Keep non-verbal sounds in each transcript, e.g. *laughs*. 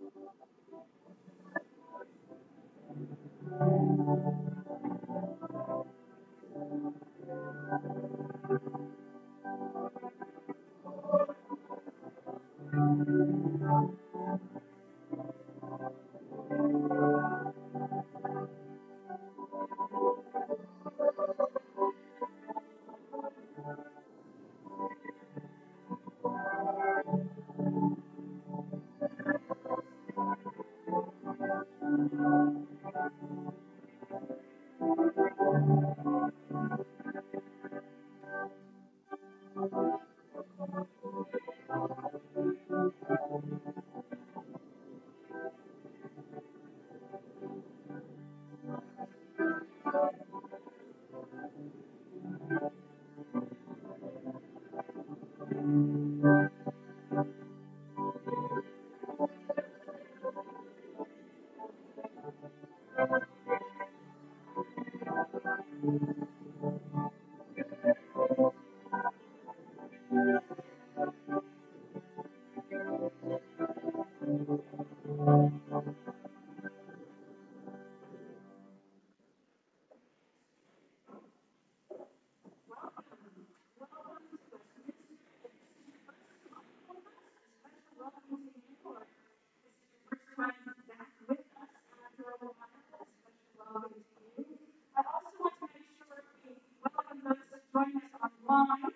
Thank you. Mom.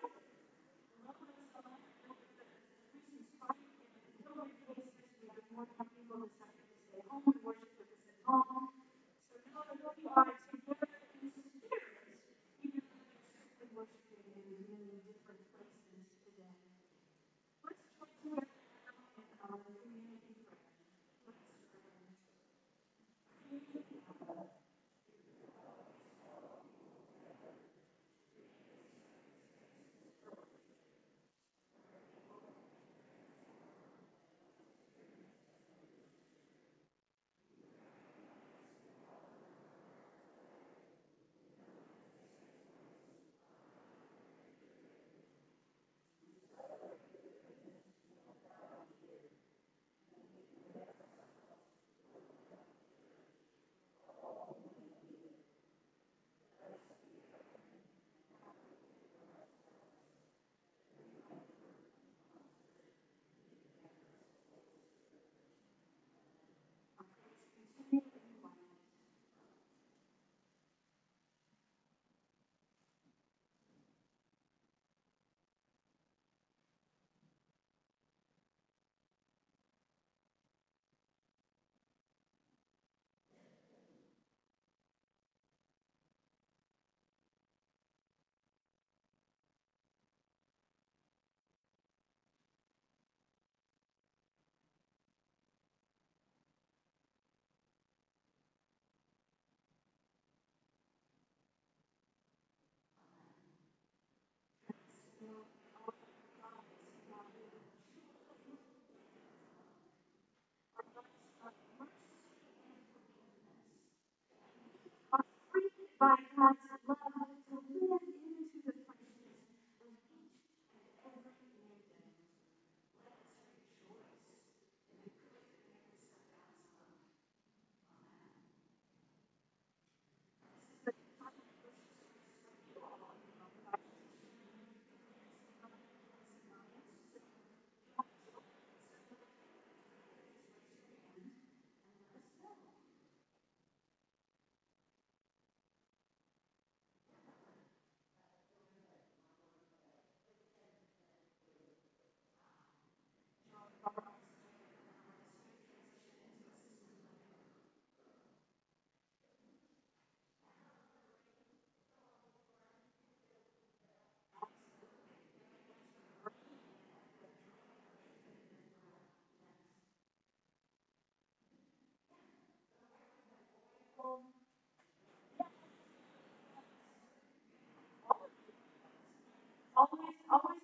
always, always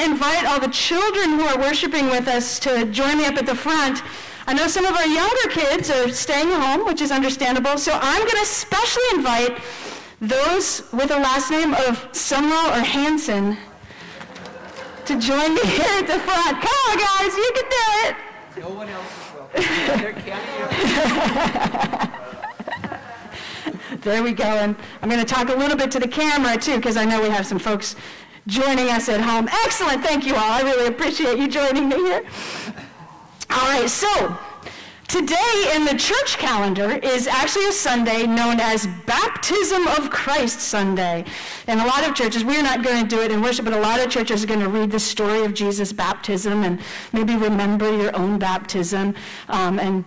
To invite all the children who are worshiping with us to join me up at the front. I know some of our younger kids are staying home, which is understandable, so I'm going to specially invite those with a last name of Sumrall or Hanson to join me *laughs* here at the front. Come on, guys, you can do it. No one else is welcome. there *laughs* we go. And I'm going to talk a little bit to the camera, too, because I know we have some folks joining us at home. Excellent. Thank you all. I really appreciate you joining me here. All right, so today in the church calendar is actually a Sunday known as Baptism of Christ Sunday. In a lot of churches, we're not going to do it in worship, but a lot of churches are going to read the story of Jesus' baptism and maybe remember your own baptism um, and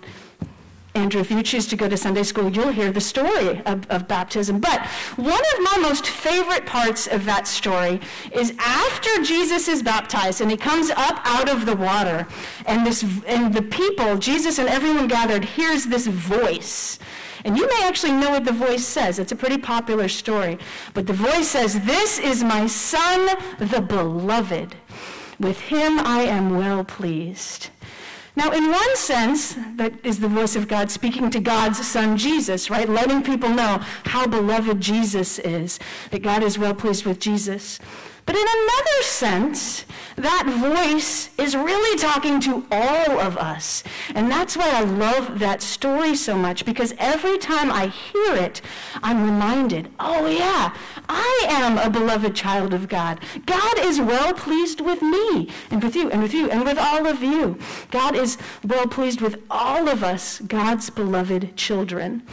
Andrew, if you choose to go to Sunday school, you'll hear the story of, of, baptism. But one of my most favorite parts of that story is after Jesus is baptized and he comes up out of the water, and, this, and the people, Jesus and everyone gathered, hears this voice. And you may actually know what the voice says. It's a pretty popular story. But the voice says, This is my son, the beloved. With him I am well pleased. Now, in one sense, that is the voice of God speaking to God's Son Jesus, right? Letting people know how beloved Jesus is, that God is well pleased with Jesus. But in another sense, that voice is really talking to all of us. And that's why I love that story so much, because every time I hear it, I'm reminded, oh yeah, I am a beloved child of God. God is well pleased with me, and with you, and with you, and with all of you. God is well pleased with all of us, God's beloved children.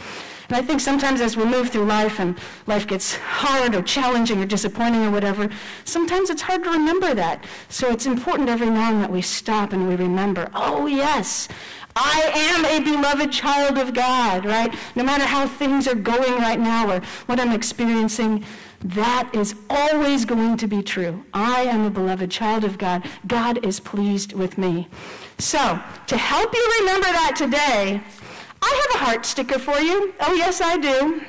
And I think sometimes as we move through life and life gets hard or challenging or disappointing or whatever, sometimes it's hard to remember that. So it's important every now and that we stop and we remember, oh, yes, I am a beloved child of God, right? No matter how things are going right now or what I'm experiencing, That is always going to be true. I am a beloved child of God. God is pleased with me. So, to help you remember that today, I have a heart sticker for you. Oh, yes, I do.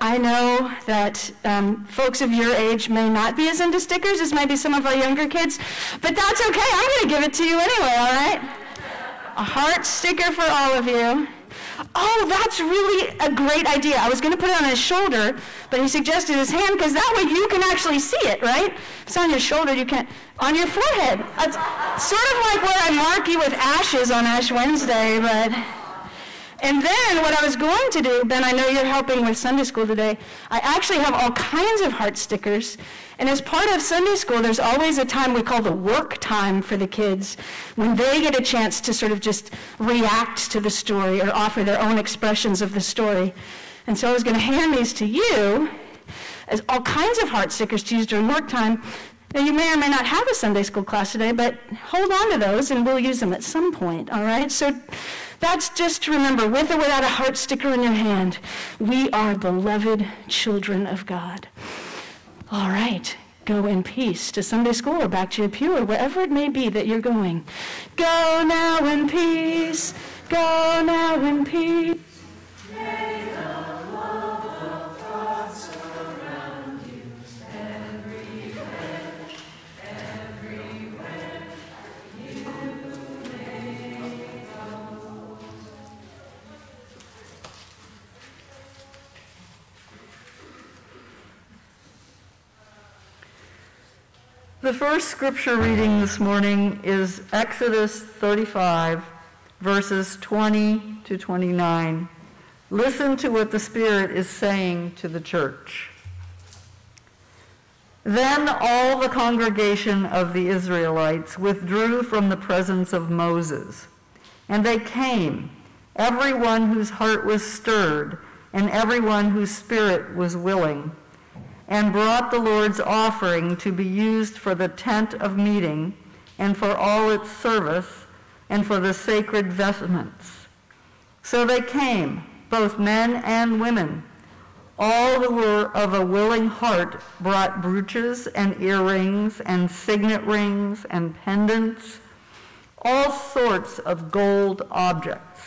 I know that um, folks of your age may not be as into stickers as maybe some of our younger kids, but that's okay. I'm going to give it to you anyway, all right? A heart sticker for all of you. Oh, that's really a great idea. I was going to put it on his shoulder, but he suggested his hand because that way you can actually see it, right? It's on your shoulder, you can't. On your forehead. It's sort of like where I mark you with ashes on Ash Wednesday, but. And then what I was going to do, Ben, I know you're helping with Sunday school today. I actually have all kinds of heart stickers. And as part of Sunday school, there's always a time we call the work time for the kids when they get a chance to sort of just react to the story or offer their own expressions of the story. And so I was going to hand these to you as all kinds of heart stickers to use during work time. Now, you may or may not have a Sunday school class today, but hold on to those and we'll use them at some point, all right? So that's just to remember, with or without a heart sticker in your hand, we are beloved children of God. All right, go in peace to Sunday school or back to your pew or wherever it may be that you're going. Go now in peace. Go now in peace. The first scripture reading this morning is Exodus 35, verses 20 to 29. Listen to what the Spirit is saying to the church. Then all the congregation of the Israelites withdrew from the presence of Moses. And they came, everyone whose heart was stirred, and everyone whose spirit was willing and brought the Lord's offering to be used for the tent of meeting and for all its service and for the sacred vestments. So they came, both men and women. All who were of a willing heart brought brooches and earrings and signet rings and pendants, all sorts of gold objects,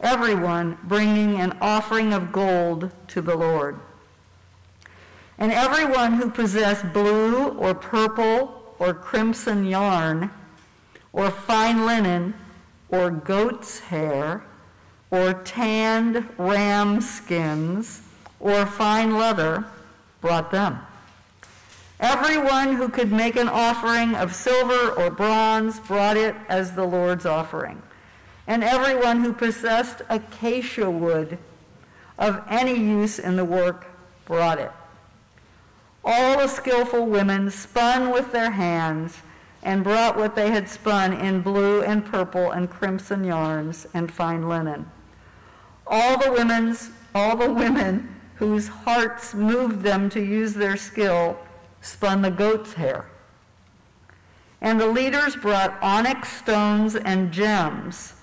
everyone bringing an offering of gold to the Lord. And everyone who possessed blue or purple or crimson yarn or fine linen or goat's hair or tanned ram skins or fine leather brought them. Everyone who could make an offering of silver or bronze brought it as the Lord's offering. And everyone who possessed acacia wood of any use in the work brought it. All the skillful women spun with their hands and brought what they had spun in blue and purple and crimson yarns and fine linen. All the women's, all the women whose hearts moved them to use their skill spun the goat's hair. And the leaders brought onyx stones and gems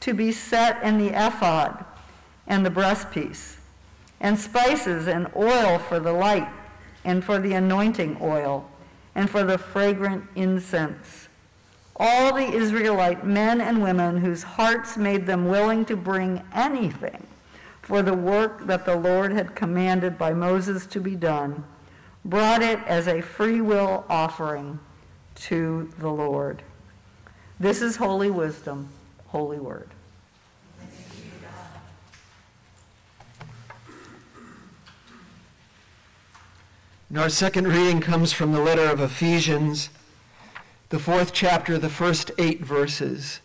to be set in the ephod and the breastpiece, and spices and oil for the light and for the anointing oil, and for the fragrant incense. All the Israelite men and women whose hearts made them willing to bring anything for the work that the Lord had commanded by Moses to be done, brought it as a free will offering to the Lord. This is holy wisdom, holy word. And our second reading comes from the letter of Ephesians, the fourth chapter, the first eight verses.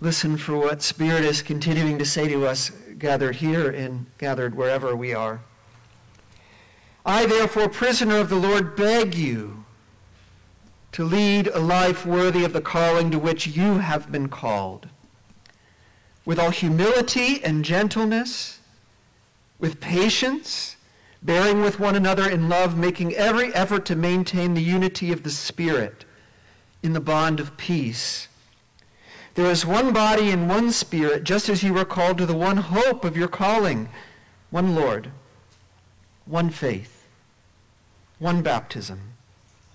Listen for what Spirit is continuing to say to us, gathered here and gathered wherever we are. I, therefore, prisoner of the Lord, beg you to lead a life worthy of the calling to which you have been called, with all humility and gentleness, with patience bearing with one another in love, making every effort to maintain the unity of the Spirit in the bond of peace. There is one body and one Spirit, just as you were called to the one hope of your calling, one Lord, one faith, one baptism,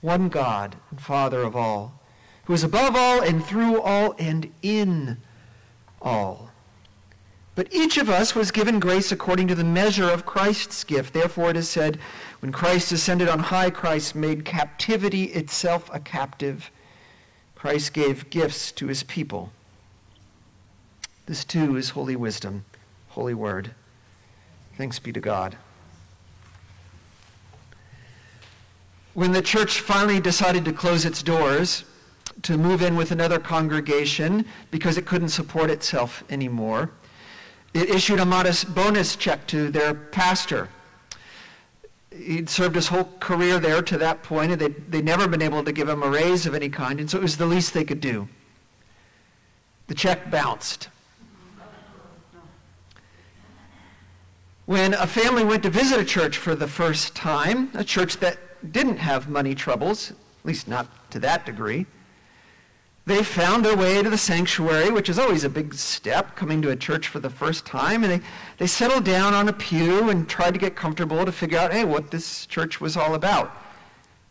one God and Father of all, who is above all and through all and in all. But each of us was given grace according to the measure of Christ's gift. Therefore it is said, when Christ ascended on high, Christ made captivity itself a captive. Christ gave gifts to his people. This too is holy wisdom, holy word. Thanks be to God. When the church finally decided to close its doors, to move in with another congregation because it couldn't support itself anymore, it issued a modest bonus check to their pastor. He'd served his whole career there to that point, and they'd, they'd never been able to give him a raise of any kind, and so it was the least they could do. The check bounced. When a family went to visit a church for the first time, a church that didn't have money troubles, at least not to that degree, they found their way to the sanctuary, which is always a big step, coming to a church for the first time. And they, they settled down on a pew and tried to get comfortable to figure out, hey, what this church was all about.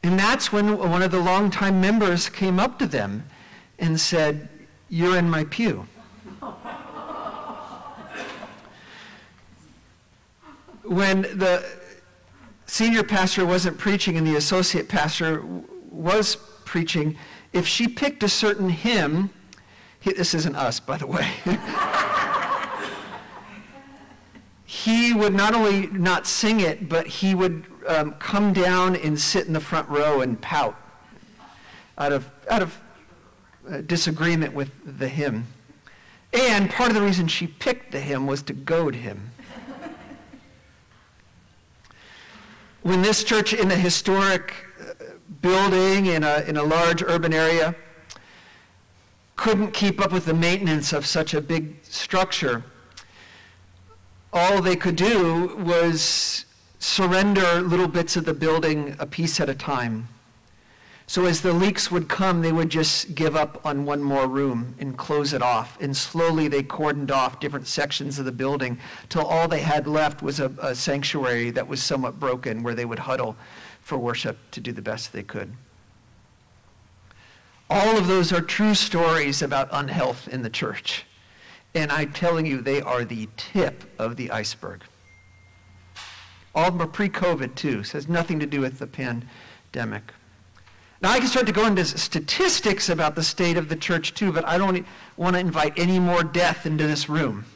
And that's when one of the longtime members came up to them and said, You're in my pew. when the senior pastor wasn't preaching and the associate pastor was preaching, if she picked a certain hymn, he, this isn't us, by the way. *laughs* he would not only not sing it, but he would um, come down and sit in the front row and pout out of, out of uh, disagreement with the hymn. And part of the reason she picked the hymn was to goad him. when this church in a historic uh, building in a, in a large urban area couldn't keep up with the maintenance of such a big structure, all they could do was surrender little bits of the building a piece at a time. So as the leaks would come, they would just give up on one more room and close it off. And slowly they cordoned off different sections of the building till all they had left was a, a sanctuary that was somewhat broken where they would huddle for worship to do the best they could. All of those are true stories about unhealth in the church. And I'm telling you, they are the tip of the iceberg. All of them are pre-COVID too, so has nothing to do with the pandemic. Now, I can start to go into statistics about the state of the church too, but I don't want to invite any more death into this room.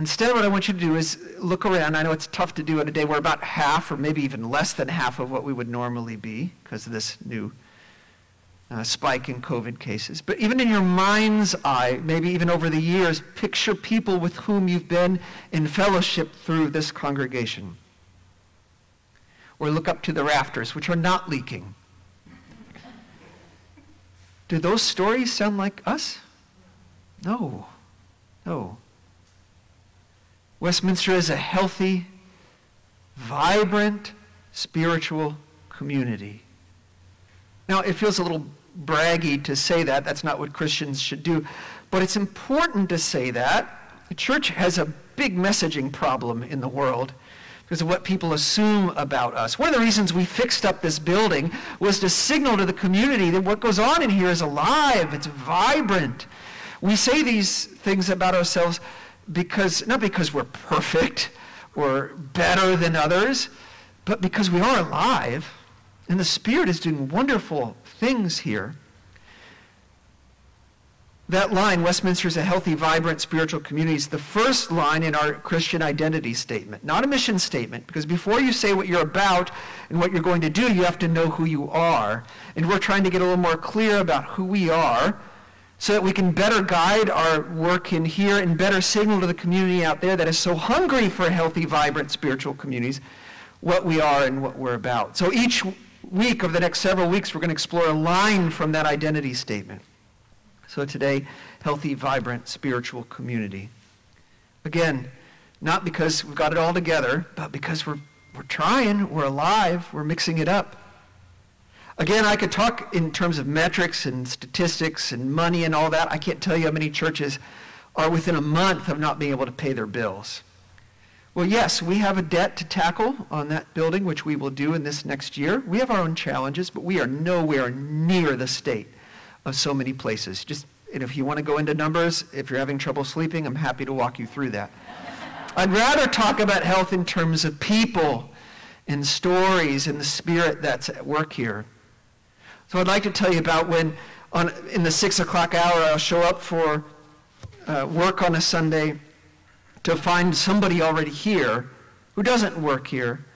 Instead, what I want you to do is look around. I know it's tough to do on a day where about half, or maybe even less than half, of what we would normally be because of this new uh, spike in COVID cases. But even in your mind's eye, maybe even over the years, picture people with whom you've been in fellowship through this congregation or look up to the rafters, which are not leaking. Do those stories sound like us? No. No. Westminster is a healthy, vibrant, spiritual community. Now, it feels a little braggy to say that. That's not what Christians should do. But it's important to say that. The church has a big messaging problem in the world because of what people assume about us. One of the reasons we fixed up this building was to signal to the community that what goes on in here is alive, it's vibrant. We say these things about ourselves because not because we're perfect or better than others, but because we are alive and the Spirit is doing wonderful things here that line, Westminster is a healthy, vibrant spiritual community, is the first line in our Christian identity statement, not a mission statement, because before you say what you're about and what you're going to do, you have to know who you are. And we're trying to get a little more clear about who we are so that we can better guide our work in here and better signal to the community out there that is so hungry for healthy, vibrant spiritual communities what we are and what we're about. So each week, over the next several weeks, we're going to explore a line from that identity statement. So today, healthy, vibrant, spiritual community. Again, not because we've got it all together, but because we're, we're trying, we're alive, we're mixing it up. Again, I could talk in terms of metrics and statistics and money and all that. I can't tell you how many churches are within a month of not being able to pay their bills. Well, yes, we have a debt to tackle on that building, which we will do in this next year. We have our own challenges, but we are nowhere near the state of so many places. Just, and if you want to go into numbers, if you're having trouble sleeping, I'm happy to walk you through that. I'd rather talk about health in terms of people and stories and the spirit that's at work here. So I'd like to tell you about when on, in the 6 o'clock hour I'll show up for uh, work on a Sunday to find somebody already here who doesn't work here.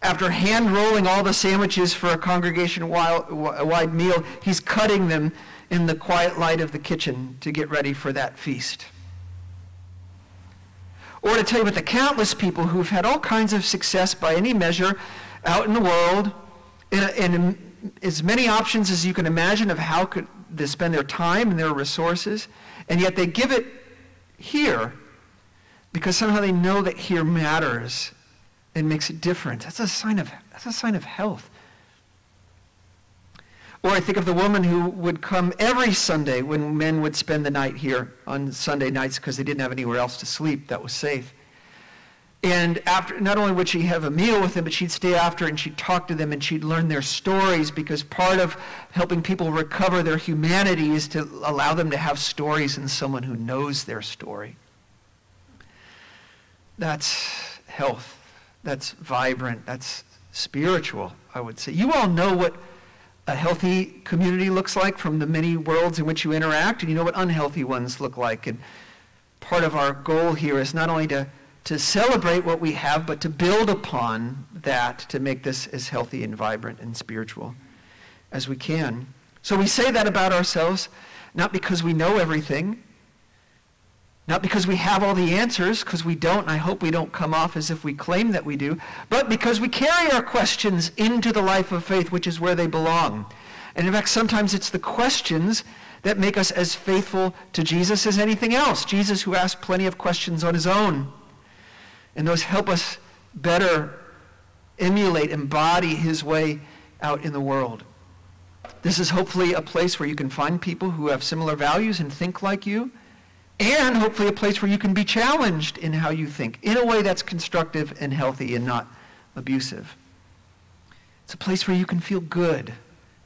After hand rolling all the sandwiches for a congregation wide meal, he's cutting them in the quiet light of the kitchen to get ready for that feast. Or to tell you about the countless people who've had all kinds of success by any measure out in the world, and, as many options as you can imagine of how could they spend their time and their resources, and yet they give it here because somehow they know that here matters and makes a difference. That's a sign of, that's a sign of health. Or I think of the woman who would come every Sunday when men would spend the night here on Sunday nights because they didn't have anywhere else to sleep that was safe. And after, not only would she have a meal with them, but she'd stay after and she'd talk to them and she'd learn their stories because part of helping people recover their humanity is to allow them to have stories and someone who knows their story. That's health. That's vibrant. That's spiritual, I would say. You all know what a healthy community looks like from the many worlds in which you interact, and you know what unhealthy ones look like. And part of our goal here is not only to, to celebrate what we have, but to build upon that to make this as healthy and vibrant and spiritual as we can. So we say that about ourselves, not because we know everything, not because we have all the answers, because we don't, and I hope we don't come off as if we claim that we do, but because we carry our questions into the life of faith, which is where they belong. And in fact, sometimes it's the questions that make us as faithful to Jesus as anything else. Jesus, who asked plenty of questions on his own. And those help us better emulate, embody his way out in the world. This is hopefully a place where you can find people who have similar values and think like you and hopefully a place where you can be challenged in how you think in a way that's constructive and healthy and not abusive. It's a place where you can feel good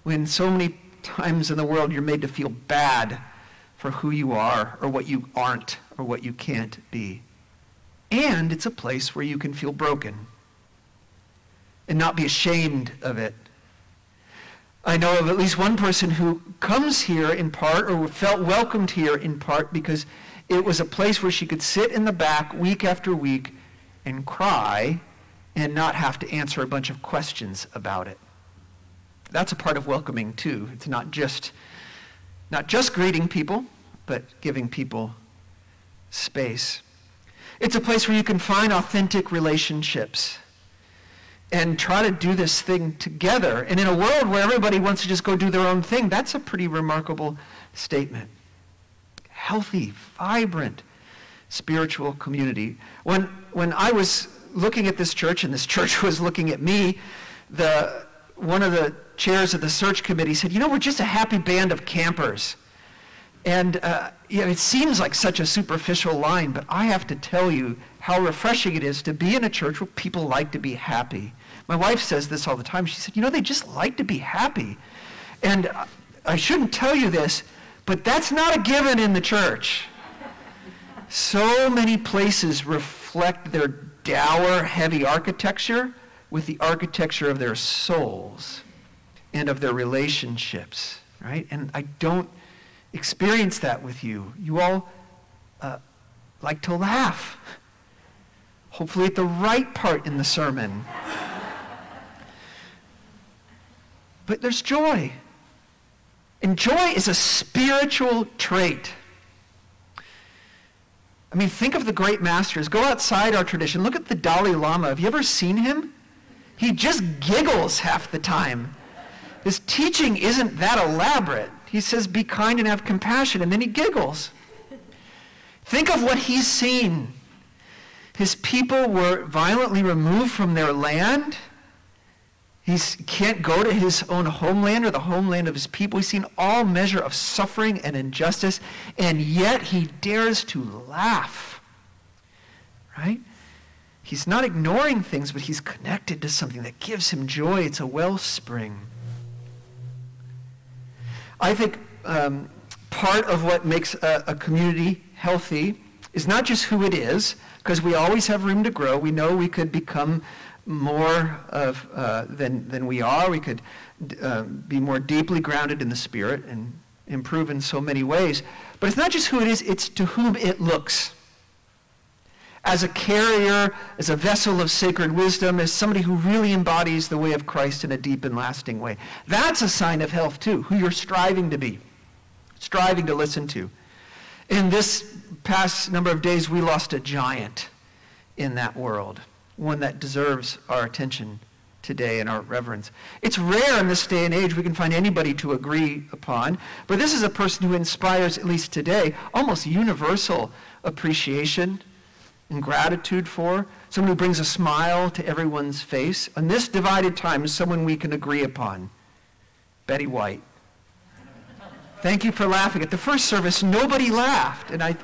when so many times in the world you're made to feel bad for who you are or what you aren't or what you can't be. And it's a place where you can feel broken and not be ashamed of it. I know of at least one person who comes here in part or felt welcomed here in part because it was a place where she could sit in the back week after week and cry and not have to answer a bunch of questions about it. That's a part of welcoming too. It's not just not just greeting people, but giving people space. It's a place where you can find authentic relationships and try to do this thing together. And in a world where everybody wants to just go do their own thing, that's a pretty remarkable statement healthy, vibrant spiritual community. When, when I was looking at this church and this *laughs* church was looking at me, the, one of the chairs of the search committee said, you know, we're just a happy band of campers. And uh, you know, it seems like such a superficial line, but I have to tell you how refreshing it is to be in a church where people like to be happy. My wife says this all the time. She said, you know, they just like to be happy. And I shouldn't tell you this, but that's not a given in the church. So many places reflect their dour, heavy architecture with the architecture of their souls and of their relationships, right? And I don't experience that with you. You all uh, like to laugh, hopefully at the right part in the sermon. but there's joy. And joy is a spiritual trait. I mean, think of the great masters. Go outside our tradition. Look at the Dalai Lama. Have you ever seen him? He just giggles half the time. His teaching isn't that elaborate. He says, be kind and have compassion, and then he giggles. Think of what he's seen. His people were violently removed from their land. He can't go to his own homeland or the homeland of his people. He's seen all measure of suffering and injustice, and yet he dares to laugh. Right? He's not ignoring things, but he's connected to something that gives him joy. It's a wellspring. I think um, part of what makes a, a community healthy is not just who it is, because we always have room to grow. We know we could become more of uh, than than we are. We could uh, be more deeply grounded in the Spirit and improve in so many ways. But it's not just who it is; it's to whom it looks. As a carrier, as a vessel of sacred wisdom, as somebody who really embodies the way of Christ in a deep and lasting way. That's a sign of health too. Who you're striving to be, striving to listen to. In this past number of days, we lost a giant in that world, one that deserves our attention today and our reverence. It's rare in this day and age we can find anybody to agree upon, but this is a person who inspires, at least today, almost universal appreciation and gratitude for, someone who brings a smile to everyone's face. In this divided time, is someone we can agree upon. Betty White. Thank you for laughing. At the first service, nobody laughed, and I,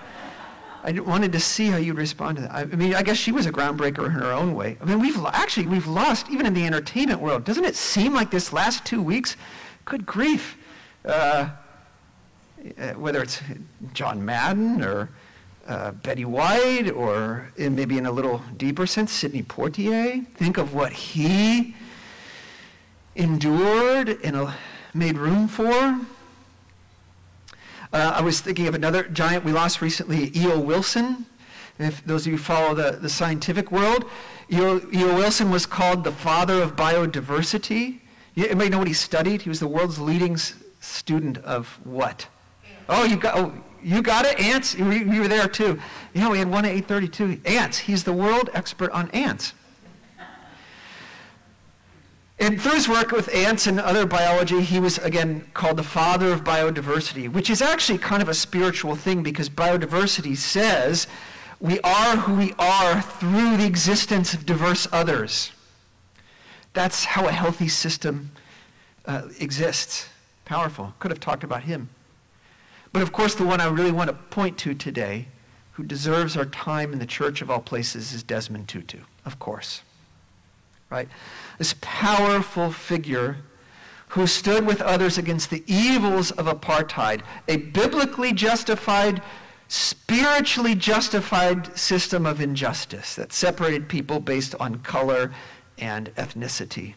I wanted to see how you'd respond to that. I mean, I guess she was a groundbreaker in her own way. I mean, we've actually we've lost even in the entertainment world. Doesn't it seem like this last two weeks? Good grief! Uh, uh whether it's John Madden or uh, Betty White, or in maybe in a little deeper sense, Sidney Poitier. Think of what he endured and uh, made room for. Uh, I was thinking of another giant we lost recently, E.O. Wilson. If those of you follow the, the scientific world, E.O. Wilson was called the father of biodiversity. You, anybody know what he studied? He was the world's leading student of what? Oh, you got, oh, you got it? Ants? You, you were there too. Know, we had one at 832. Ants. He's the world expert on ants. And through his work with ants and other biology, he was again called the father of biodiversity, which is actually kind of a spiritual thing because biodiversity says we are who we are through the existence of diverse others. That's how a healthy system uh, exists. Powerful. Could have talked about him. But of course, the one I really want to point to today, who deserves our time in the church of all places, is Desmond Tutu, of course. Right? this powerful figure who stood with others against the evils of apartheid, a biblically justified, spiritually justified system of injustice that separated people based on color and ethnicity.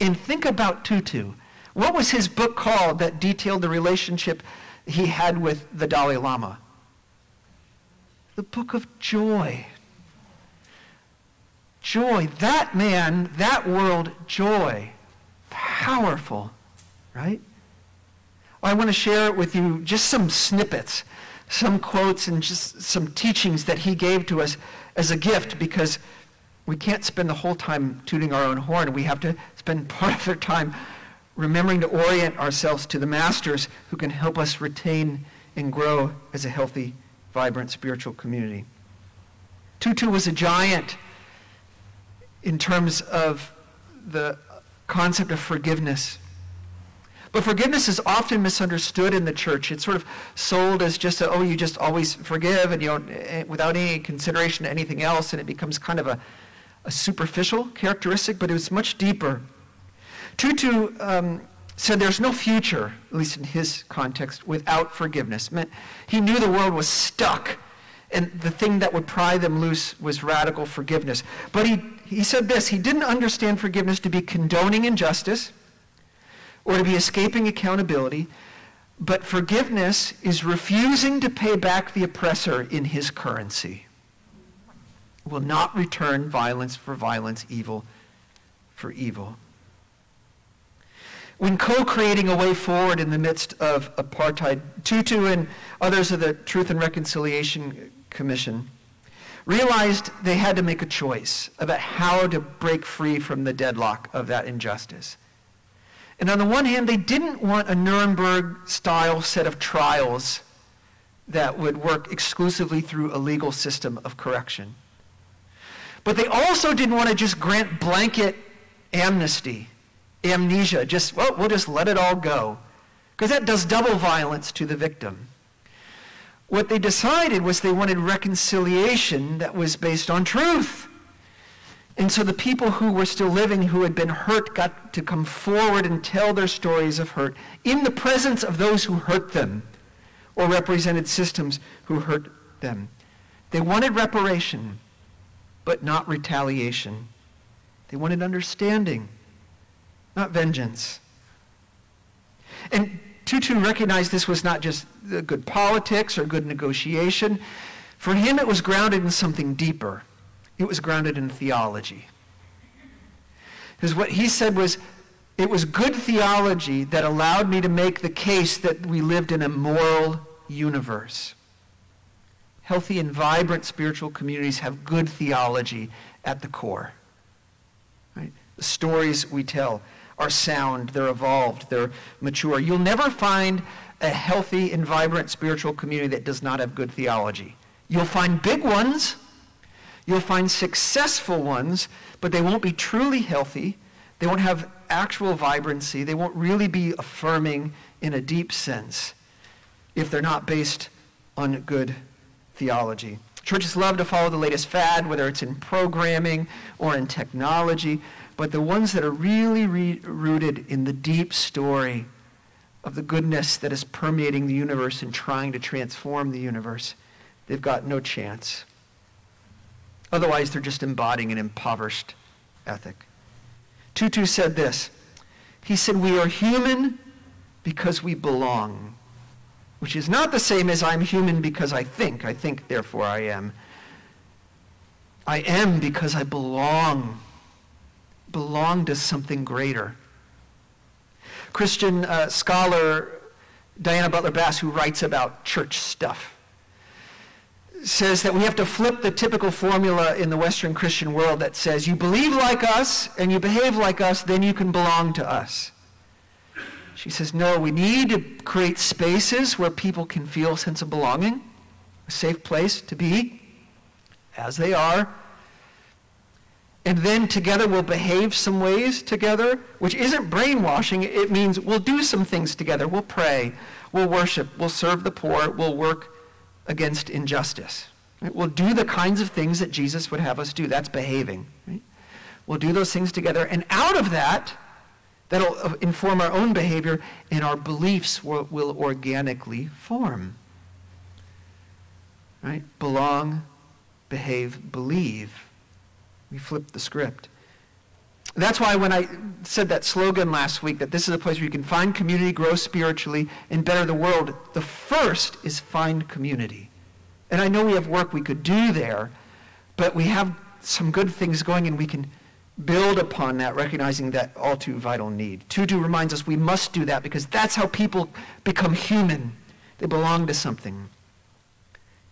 And think about Tutu. What was his book called that detailed the relationship he had with the Dalai Lama? The Book of Joy joy. That man, that world, joy. Powerful, right? I want to share with you just some snippets, some quotes, and just some teachings that he gave to us as a gift because we can't spend the whole time tooting our own horn. We have to spend *laughs* part of our time remembering to orient ourselves to the masters who can help us retain and grow as a healthy, vibrant spiritual community. Tutu was a giant in terms of the concept of forgiveness. But forgiveness is often misunderstood in the church. It's sort of sold as just, a, oh, you just always forgive and you don't, eh, without any consideration to anything else, and it becomes kind of a, a superficial characteristic, but it was much deeper. Tutu um, said there's no future, at least in his context, without forgiveness. He knew the world was stuck, and the thing that would pry them loose was radical forgiveness. But he he said this he didn't understand forgiveness to be condoning injustice or to be escaping accountability, but forgiveness is refusing to pay back the oppressor in his currency. Will not return violence for violence, evil for evil. When co-creating a way forward in the midst of apartheid, Tutu and others of the Truth and Reconciliation Commission realized they had to make a choice about how to break free from the deadlock of that injustice. And on the one hand, they didn't want a Nuremberg-style set of trials that would work exclusively through a legal system of correction. But they also didn't want to just grant blanket amnesty, amnesia, just, well, we'll just let it all go. Because that does double violence to the victim. What they decided was they wanted reconciliation that was based on truth. And so the people who were still living, who had been hurt, got to come forward and tell their stories of hurt in the presence of those who hurt them or represented systems who hurt them. They wanted reparation, but not retaliation. They wanted understanding, not vengeance. And Tutu recognized this was not just good politics or good negotiation. For him, it was grounded in something deeper. It was grounded in theology. Because what he said was, it was good theology that allowed me to make the case that we lived in a moral universe. Healthy and vibrant spiritual communities have good theology at the core. Right? The stories we tell are sound, they're evolved, they're mature. You'll never find a healthy and vibrant spiritual community that does not have good theology. You'll find big ones, you'll find successful ones, but they won't be truly healthy. They won't have actual vibrancy. They won't really be affirming in a deep sense if they're not based on good theology. Churches love to follow the latest fad, whether it's in programming or in technology, but the ones that are really re- rooted in the deep story of the goodness that is permeating the universe and trying to transform the universe, they've got no chance. Otherwise, they're just embodying an impoverished ethic. Tutu said this. He said, We are human because we belong, which is not the same as I'm human because I think. I think, therefore I am. I am because I belong belong to something greater. Christian uh, scholar Diana Butler Bass, who writes about church stuff, says that we have to flip the typical formula in the Western Christian world that says you believe like us and you behave like us, then you can belong to us. She says, no, we need to create spaces where people can feel a sense of belonging, a safe place to be as they are, and then together we'll behave some ways together, which isn't brainwashing. It means we'll do some things together. We'll pray, we'll worship, we'll serve the poor, we'll work against injustice. We'll do the kinds of things that Jesus would have us do. That's behaving. Right? We'll do those things together, and out of that, that'll uh, inform our own behavior, and our beliefs will, will organically form. Right? Belong, behave, believe we flipped the script. That's why when I said that slogan last week, that this is a place where you can find community, grow spiritually, and better the world, the first is find community. And I know we have work we could do there, but we have some good things going and we can build upon that, recognizing that all too vital need. Tutu reminds us we must do that because that's how people become human. They belong to something.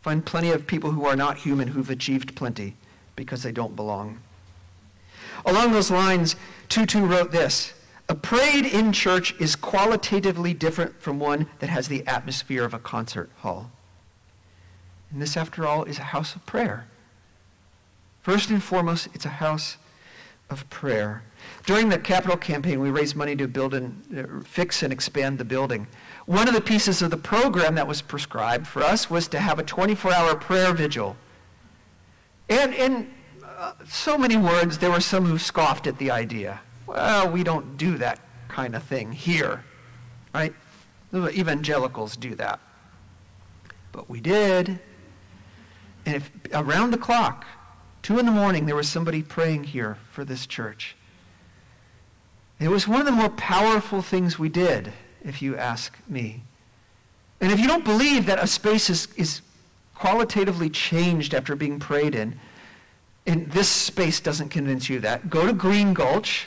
Find plenty of people who are not human who've achieved plenty because they don't belong. Along those lines, Tutu wrote this A parade in church is qualitatively different from one that has the atmosphere of a concert hall. And this, after all, is a house of prayer. First and foremost, it's a house of prayer. During the capital campaign, we raised money to build and uh, fix and expand the building. One of the pieces of the program that was prescribed for us was to have a 24-hour prayer vigil and in uh, so many words, there were some who scoffed at the idea. Well, we don't do that kind of thing here, right? The evangelicals do that. But we did. And if around the clock, two in the morning, there was somebody praying here for this church. It was one of the more powerful things we did, if you ask me. And if you don't believe that a space is, is qualitatively changed after being prayed in, and this space doesn't convince you that, go to Green Gulch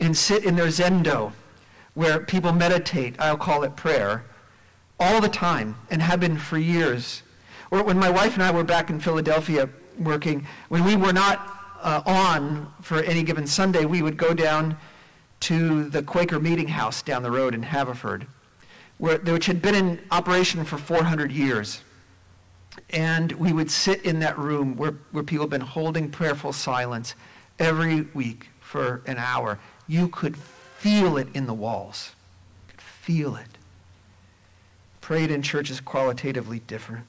and sit in their zendo where people meditate, I'll call it prayer, all the time and have been for years. Or when my wife and I were back in Philadelphia working, when we were not uh, on for any given Sunday, we would go down to the Quaker Meeting House down the road in Haverford, where, which had been in operation for 400 years. And we would sit in that room where, where people have been holding prayerful silence every week for an hour. You could feel it in the walls. You could feel it. prayed in church is qualitatively different.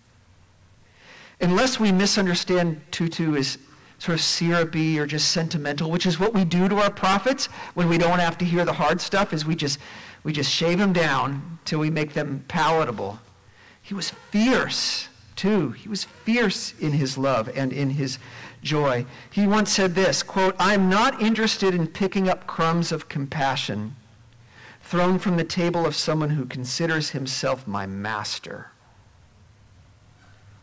Unless we misunderstand Tutu as sort of syrupy or just sentimental, which is what we do to our prophets when we don't have to hear the hard stuff, is we just, we just shave them down till we make them palatable. He was fierce, too. He was fierce in his love and in his joy. He once said this, quote, I'm not interested in picking up crumbs of compassion thrown from the table of someone who considers himself my master.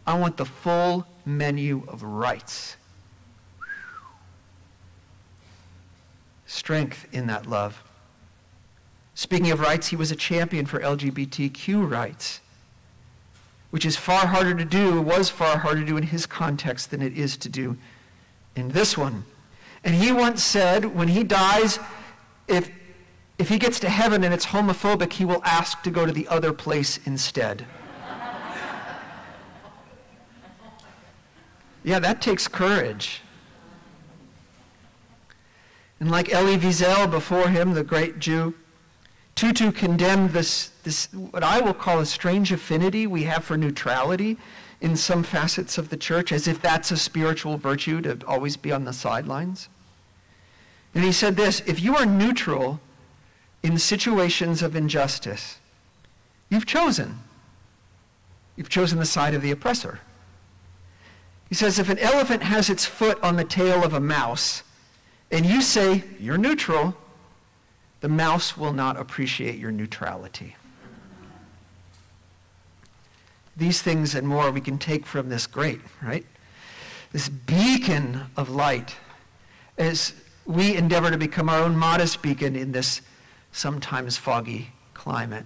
I want the full menu of rights strength in that love. Speaking of rights, he was a champion for LGBTQ rights, which is far harder to do, was far harder to do in his context than it is to do in this one. And he once said, when he dies, if, if he gets to heaven and it's homophobic, he will ask to go to the other place instead. *laughs* yeah, that takes courage. And like Elie Wiesel before him, the great Jew, Tutu condemned this, this, what I will call a strange affinity we have for neutrality in some facets of the church, as if that's a spiritual virtue to always be on the sidelines. And he said this if you are neutral in situations of injustice, you've chosen. You've chosen the side of the oppressor. He says if an elephant has its foot on the tail of a mouse, and you say you're neutral, the mouse will not appreciate your neutrality. These things and more we can take from this great, right? This beacon of light as we endeavor to become our own modest beacon in this sometimes foggy climate.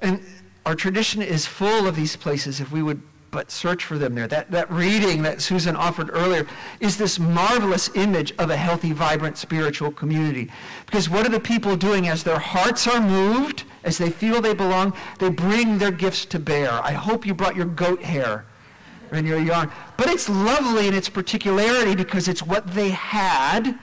And our tradition is full of these places if we would but search for them there. That, that reading that Susan offered earlier is this marvelous image of a healthy, vibrant spiritual community. Because what are the people doing as their hearts are moved, as they feel they belong? They bring their gifts to bear. I hope you brought your goat hair and your yarn. But it's lovely in its particularity because it's what they had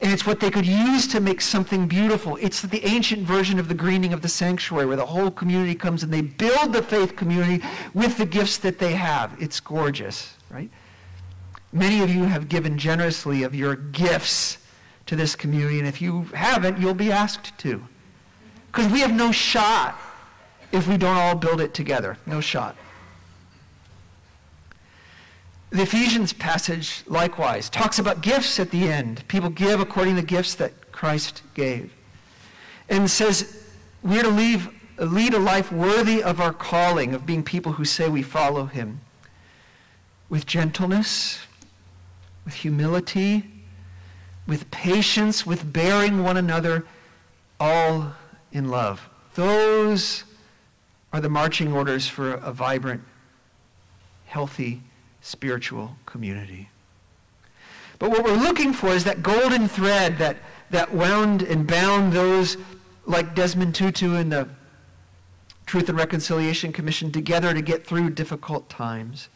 and it's what they could use to make something beautiful. It's the ancient version of the greening of the sanctuary where the whole community comes and they build the faith community with the gifts that they have. It's gorgeous, right? Many of you have given generously of your gifts to this community, and if you haven't, you'll be asked to. Because we have no shot if we don't all build it together. No shot. The Ephesians passage, likewise, talks about gifts at the end. People give according to the gifts that Christ gave. And says we're to leave, lead a life worthy of our calling, of being people who say we follow him. With gentleness, with humility, with patience, with bearing one another, all in love. Those are the marching orders for a vibrant, healthy, spiritual community. But what we're looking for is that golden thread that, that wound and bound those like Desmond Tutu and the Truth and Reconciliation Commission together to get through difficult times.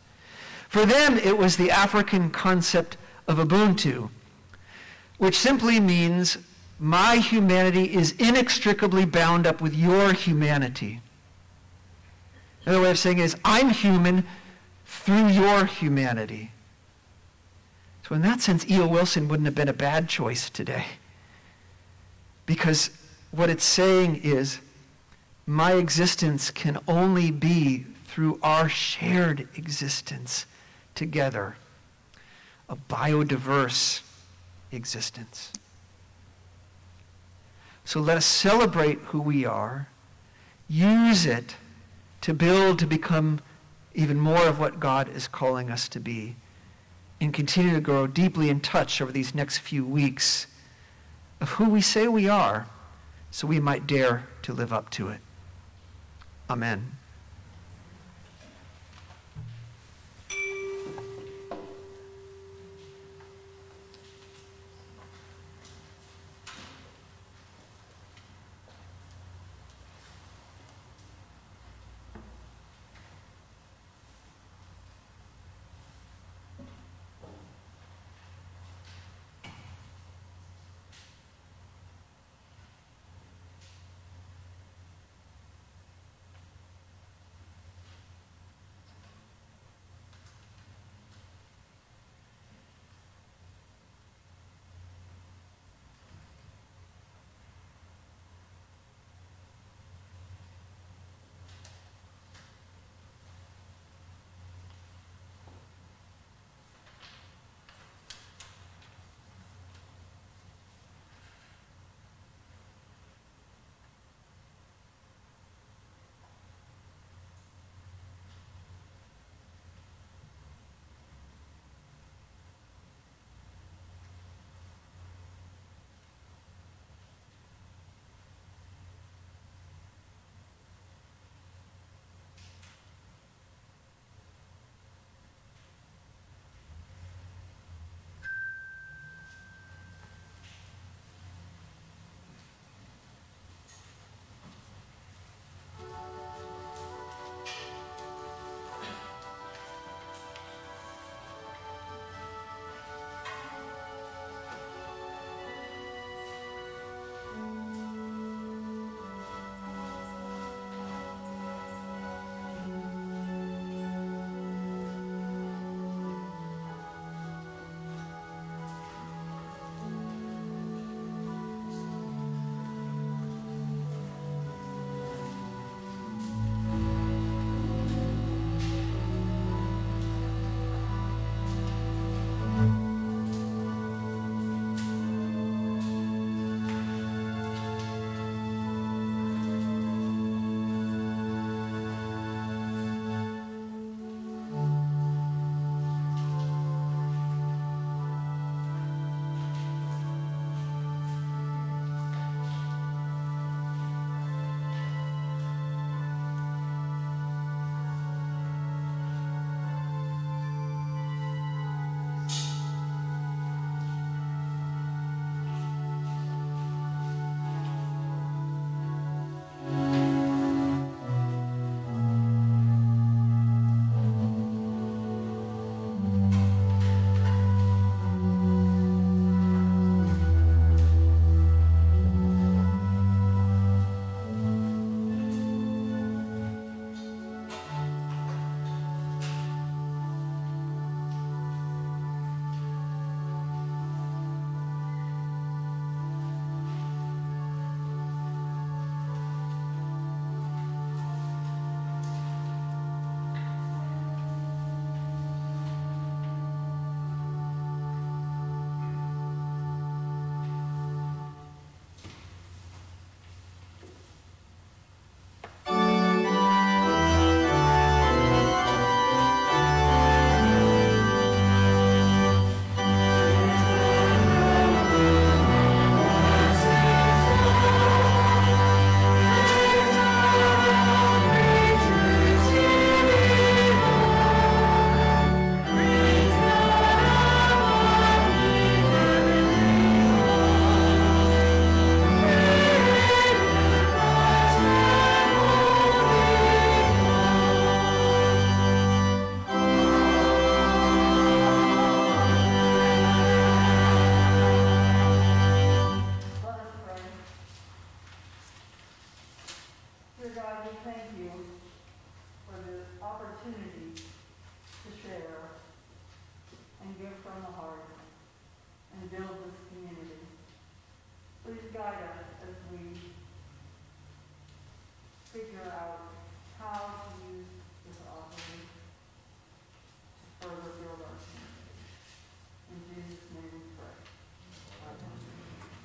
For them, it was the African concept of Ubuntu, which simply means my humanity is inextricably bound up with your humanity. Another way of saying it is, I'm human, through your humanity. So, in that sense, E.O. Wilson wouldn't have been a bad choice today. Because what it's saying is, my existence can only be through our shared existence together, a biodiverse existence. So let us celebrate who we are, use it to build to become even more of what God is calling us to be and continue to grow deeply in touch over these next few weeks of who we say we are so we might dare to live up to it. Amen.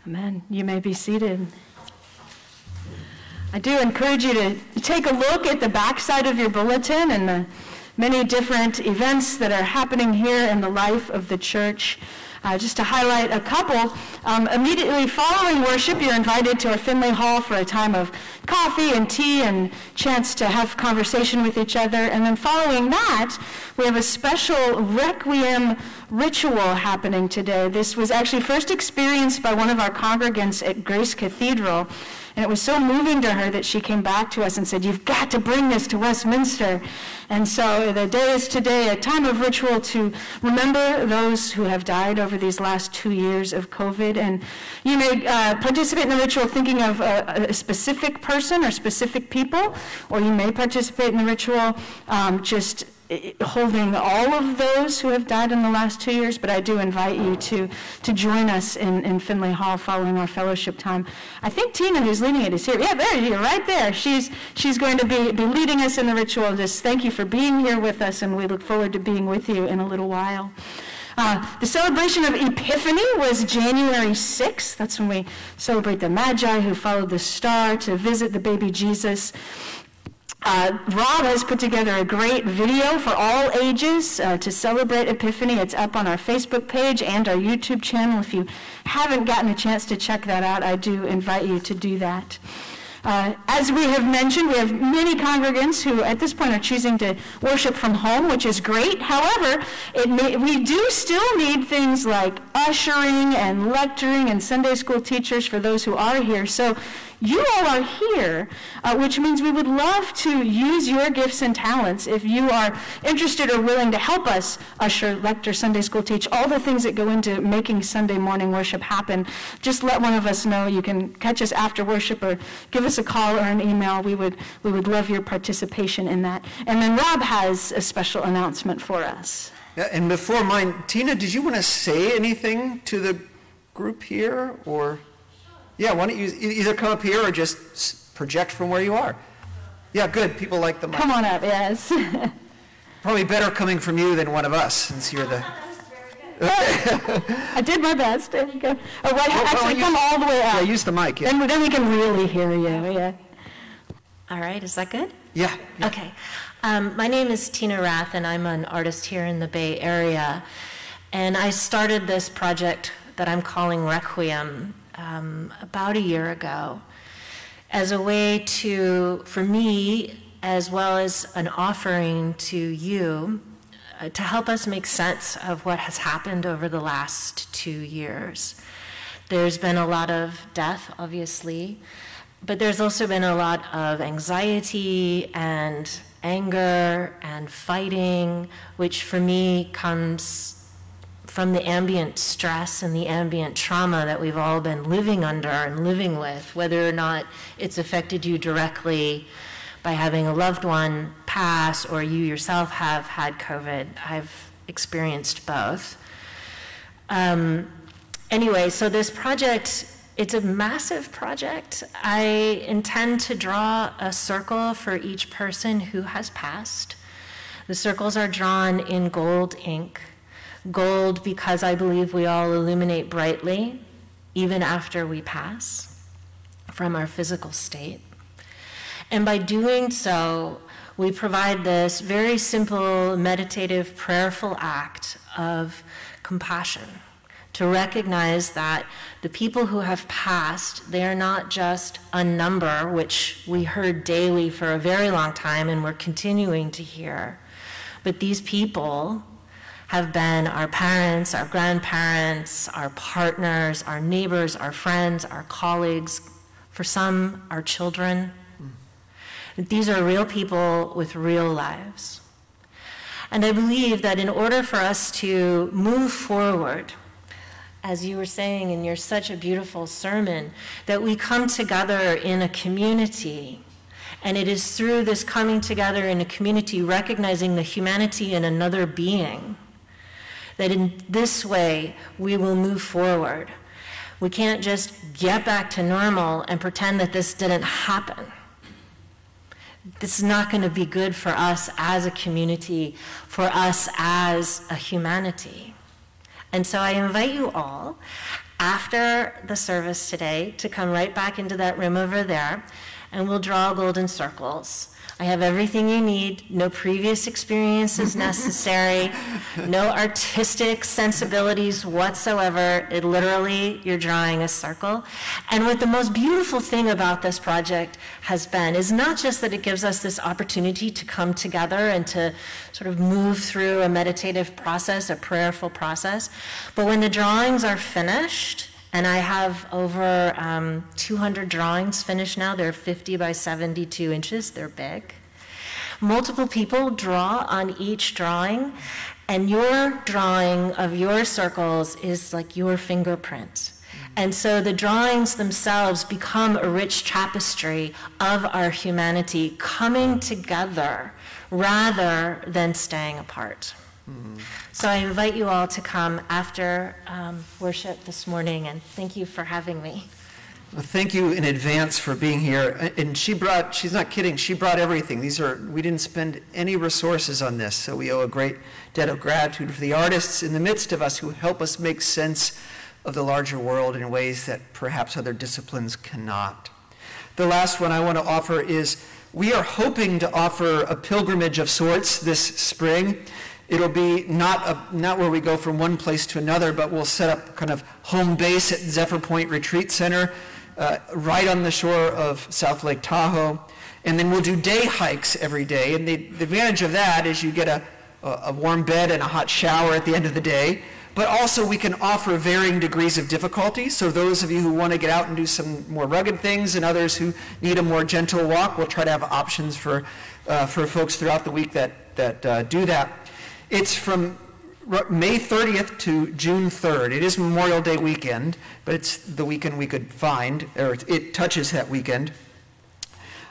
Amen. You may be seated. I do encourage you to take a look at the backside of your bulletin and the many different events that are happening here in the life of the church. Uh, just to highlight a couple, um, immediately following worship, you're invited to our Finley Hall for a time of coffee and tea and chance to have conversation with each other. And then following that, we have a special requiem ritual happening today. This was actually first experienced by one of our congregants at Grace Cathedral. And it was so moving to her that she came back to us and said, You've got to bring this to Westminster. And so the day is today a time of ritual to remember those who have died over these last two years of COVID. And you may uh, participate in the ritual thinking of a, a, specific person or specific people, or you may participate in the ritual um, just holding all of those who have died in the last two years, but I do invite you to, to join us in, in Finley Hall following our fellowship time. I think Tina, who's leading it, is here. Yeah, there you are, right there. She's, she's going to be, be leading us in the ritual. Just thank you for being here with us, and we look forward to being with you in a little while. Uh, the celebration of Epiphany was January 6th. That's when we celebrate the Magi who followed the star to visit the baby Jesus. Uh, Rob has put together a great video for all ages uh, to celebrate Epiphany. It's up on our Facebook page and our YouTube channel. If you haven't gotten a chance to check that out, I do invite you to do that. Uh, as we have mentioned, we have many congregants who at this point are choosing to worship from home, which is great. However, may, we do still need things like ushering and lecturing and Sunday school teachers for those who are here. So you all are here, uh, which means we would love to use your gifts and talents if you are interested or willing to help us usher, lecture, Sunday school teach, all the things that go into making Sunday morning worship happen. Just let one of us know. You can catch us after worship or give us a call or an email. We would, we would love your participation in that. And then Rob has a special announcement for us. Yeah, and before mine, Tina, did you want to say anything to the group here or? Yeah, why don't you either come up here or just project from where you are? Yeah, good. People like the mic. Come on up, yes. *laughs* Probably better coming from you than one of us, since you're the. I did my best. There you go. Oh, right, well, actually, well, come use, all the way up. Yeah, use the mic. Yeah. Then, then we can really hear you. Yeah. All right, is that good? Yeah. yeah. Okay. Um, my name is Tina Rath, and I'm an artist here in the Bay Area. And I started this project that I'm calling Requiem um, about a year ago as a way to, for me, as well as an offering to you, uh, to help us make sense of what has happened over the last two years. There's been a lot of death, obviously, but there's also been a lot of anxiety and anger and fighting, which for me comes from the ambient stress and the ambient trauma that we've all been living under and living with, whether or not it's affected you directly by having a loved one pass or you yourself have had COVID. I've experienced both. Um, anyway, so this project, it's a massive project. I intend to draw a circle for each person who has passed. The circles are drawn in gold ink. Gold, because I believe we all illuminate brightly, even after we pass from our physical state. And by doing so, we provide this very simple, meditative, prayerful act of compassion to recognize that the people who have passed, they are not just a number, which we heard daily for a very long time and we're continuing to hear, but these people have been our parents, our grandparents, our partners, our neighbors, our friends, our colleagues, for some, our children. These are real people with real lives. And I believe that in order for us to move forward, as you were saying in your such a beautiful sermon, that we come together in a community And it is through this coming together in a community, recognizing the humanity in another being, that in this way we will move forward. We can't just get back to normal and pretend that this didn't happen. This is not going to be good for us as a community, for us as a humanity. And so I invite you all, after the service today, to come right back into that room over there, and we'll draw golden circles. I have everything you need. No previous experience is *laughs* necessary. no artistic sensibilities whatsoever. It literally, you're drawing a circle. And what the most beautiful thing about this project has been is not just that it gives us this opportunity to come together and to sort of move through a meditative process, a prayerful process, but when the drawings are finished, and I have over um, 200 drawings finished now. They're 50 by 72 inches, they're big. Multiple people draw on each drawing, and your drawing of your circles is like your fingerprint. And so the drawings themselves become a rich tapestry of our humanity coming together rather than staying apart. So I invite you all to come after um, worship this morning, and thank you for having me. Well, thank you in advance for being here. And she brought, she's not kidding, she brought everything. These are, we didn't spend any resources on this, so we owe a great debt of gratitude for the artists in the midst of us who help us make sense of the larger world in ways that perhaps other disciplines cannot. The last one I want to offer is we are hoping to offer a pilgrimage of sorts this spring. It'll be not, a, not where we go from one place to another, but we'll set up kind of home base at Zephyr Point Retreat Center, uh, right on the shore of South Lake Tahoe. And then we'll do day hikes every day. And the, the advantage of that is you get a, a warm bed and a hot shower at the end of the day. But also we can offer varying degrees of difficulty. So those of you who want to get out and do some more rugged things and others who need a more gentle walk, we'll try to have options for, uh, for folks throughout the week that, that uh, do that. It's from May 30th to June 3rd. It is Memorial Day weekend, but it's the weekend we could find, or it touches that weekend.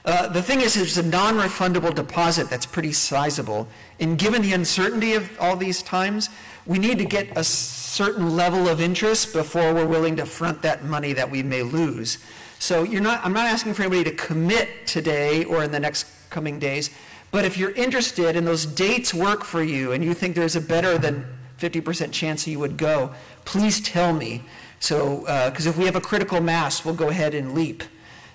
Uh, the thing is, it's a non-refundable deposit that's pretty sizable. And given the uncertainty of all these times, we need to get a certain level of interest before we're willing to front that money that we may lose. So not, I'm not asking for anybody to commit today or in the next coming days, but if you're interested and those dates work for you and you think there's a better than 50% chance you would go, please tell me. So, because uh, if we have a critical mass, we'll go ahead and leap.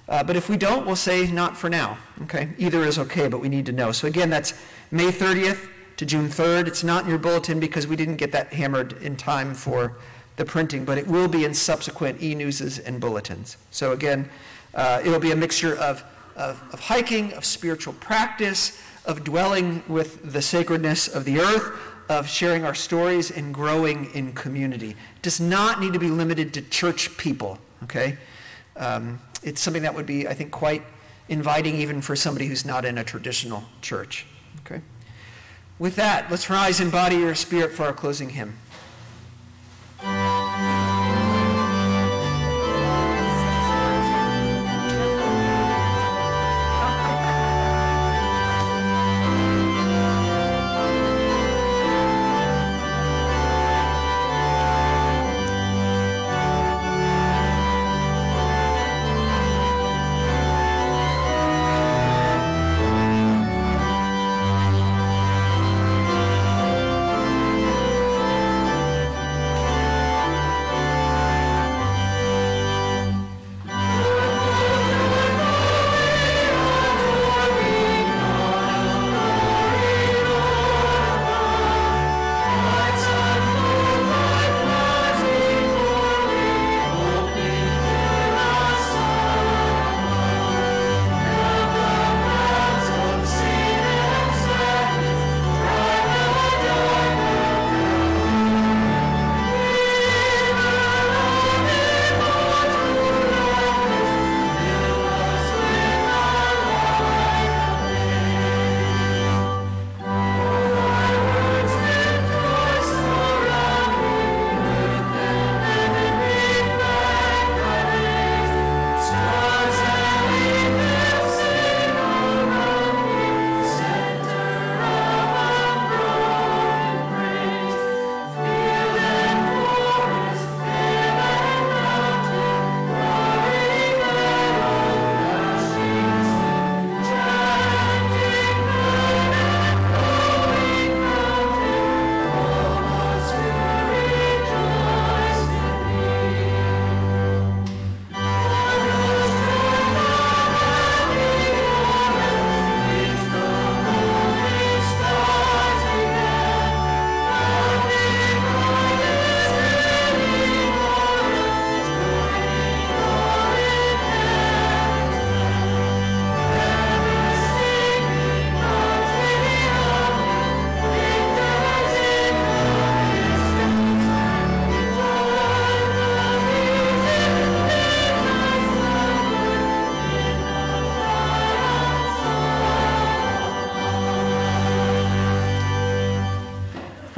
Uh, but if we don't, we'll say not for now. Okay, either is okay, but we need to know. So again, that's May 30th to June 3rd. It's not in your bulletin because we didn't get that hammered in time for the printing, but it will be in subsequent e-newses and bulletins. So again, uh, it'll be a mixture of of, of hiking, of spiritual practice, of dwelling with the sacredness of the earth, of sharing our stories and growing in community. It does not need to be limited to church people, okay? Um, it's something that would be, I think, quite inviting even for somebody who's not in a traditional church, okay? With that, let's rise in body or spirit for our closing hymn.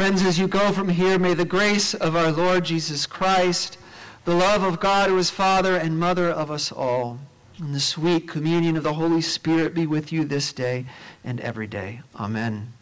Friends, as you go from here, may the grace of our Lord Jesus Christ, the love of God who is Father and Mother of us all, and the sweet communion of the Holy Spirit be with you this day and every day. Amen.